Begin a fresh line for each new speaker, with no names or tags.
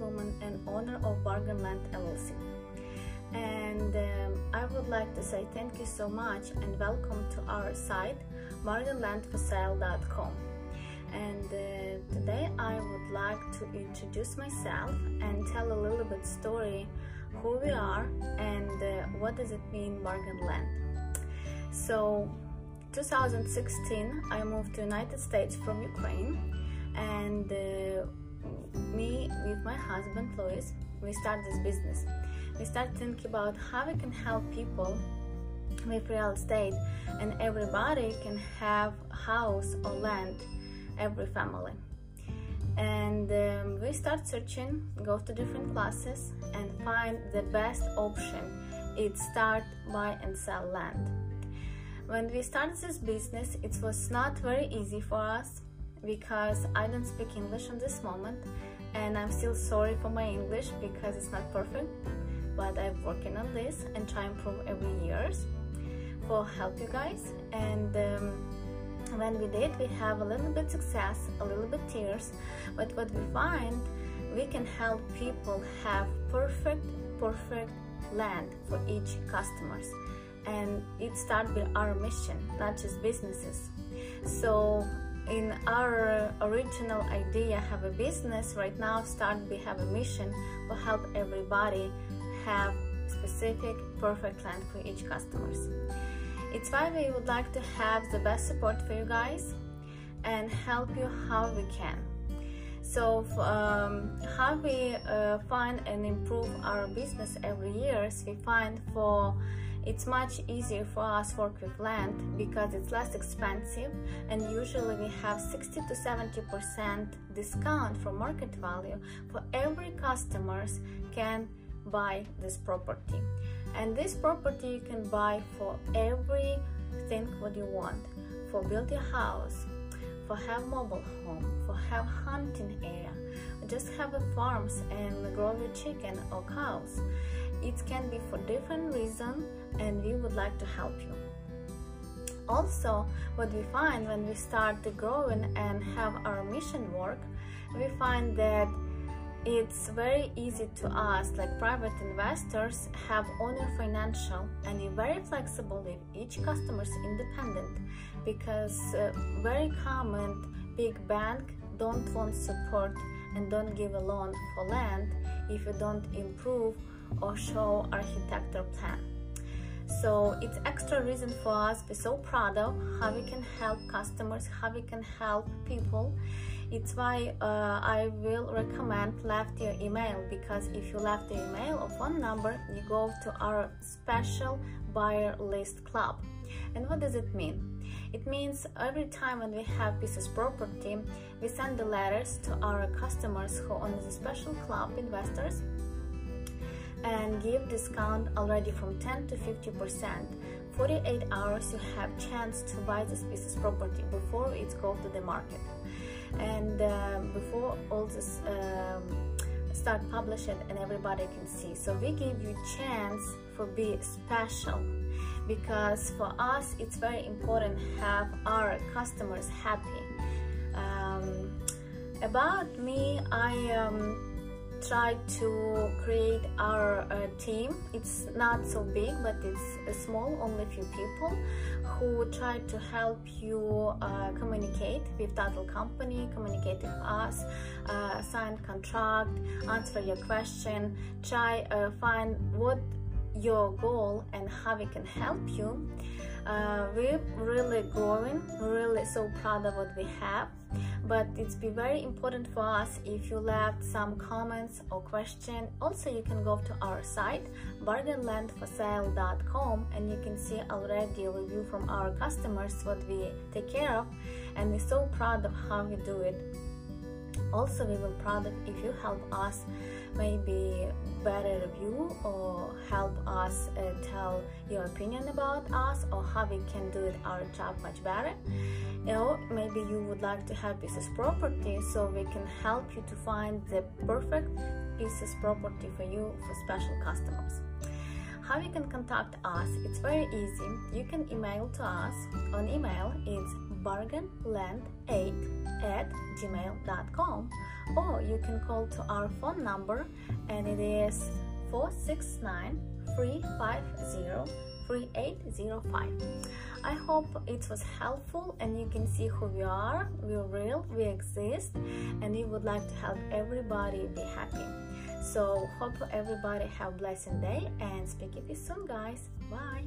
businesswoman and owner of Bargain Land LLC. And um, I would like to say thank you so much and welcome to our site bargainlandforsale.com. And uh, today I would like to introduce myself and tell a little bit story who we are and uh, what does it mean bargain land. So 2016 I moved to United States from Ukraine and uh, me with my husband Louis we start this business. We start thinking about how we can help people with real estate and everybody can have house or land every family. And um, we start searching go to different classes and find the best option. It start buy and sell land. When we started this business it was not very easy for us because I don't speak English in this moment and I'm still sorry for my English because it's not perfect but I'm working on this and try improve every years for help you guys. And um, when we did we have a little bit success a little bit tears but what we find we can help people have perfect perfect land for each customers. And it start with our mission not just businesses. So in our original idea have a business right now start we have a mission to help everybody have specific perfect land for each customers it's why we would like to have the best support for you guys and help you how we can. So um, how we uh, find and improve our business every year, is we find for it's much easier for us work with land because it's less expensive and usually we have 60 to 70 percent discount from market value for every customers can buy this property. And this property you can buy for everything what you want. For build your house for have mobile home for have hunting area just have farms and grow your chicken or cows. It can be for different reason and we would like to help you. Also what we find when we start growing and have our mission work we find that it's very easy to ask like private investors have owner financial and you're very flexible if each customer is independent because uh, very common big bank don't want support and don't give a loan for land if you don't improve or show architecture plan. So it's extra reason for us we're so proud of how we can help customers how we can help people it's why uh, I will recommend left your email because if you left the email or phone number, you go to our special buyer list club. And what does it mean? It means every time when we have pieces property, we send the letters to our customers who own the special club investors and give discount already from 10 to 50 percent 48 hours you have chance to buy this pieces property before it goes to the market and um, before all this um, start publishing and everybody can see. So we give you chance for be special because for us it's very important have our customers happy. Um, about me I um, try to create our uh, team. It's not so big, but it's small, only few people who try to help you uh, communicate with title company, communicate with us, uh, sign contract, answer your question, try uh, find what your goal and how we can help you. Uh, we're really growing, really so proud of what we have but it's be very important for us if you left some comments or question. Also you can go to our site bargainlandforsale.com and you can see already a review from our customers what we take care of and we're so proud of how we do it. Also we will proud if you help us maybe better review or help us uh, tell your opinion about us or how we can do our job much better. Or maybe you would like to have pieces property so we can help you to find the perfect pieces property for you for special customers how you can contact us it's very easy. You can email to us. On email it's bargainland8 at gmail.com or you can call to our phone number and it is 469 350 3805 i hope it was helpful and you can see who we are. We're real we exist and we would like to help everybody be happy so hope everybody have a blessed day and speak with you soon guys. Bye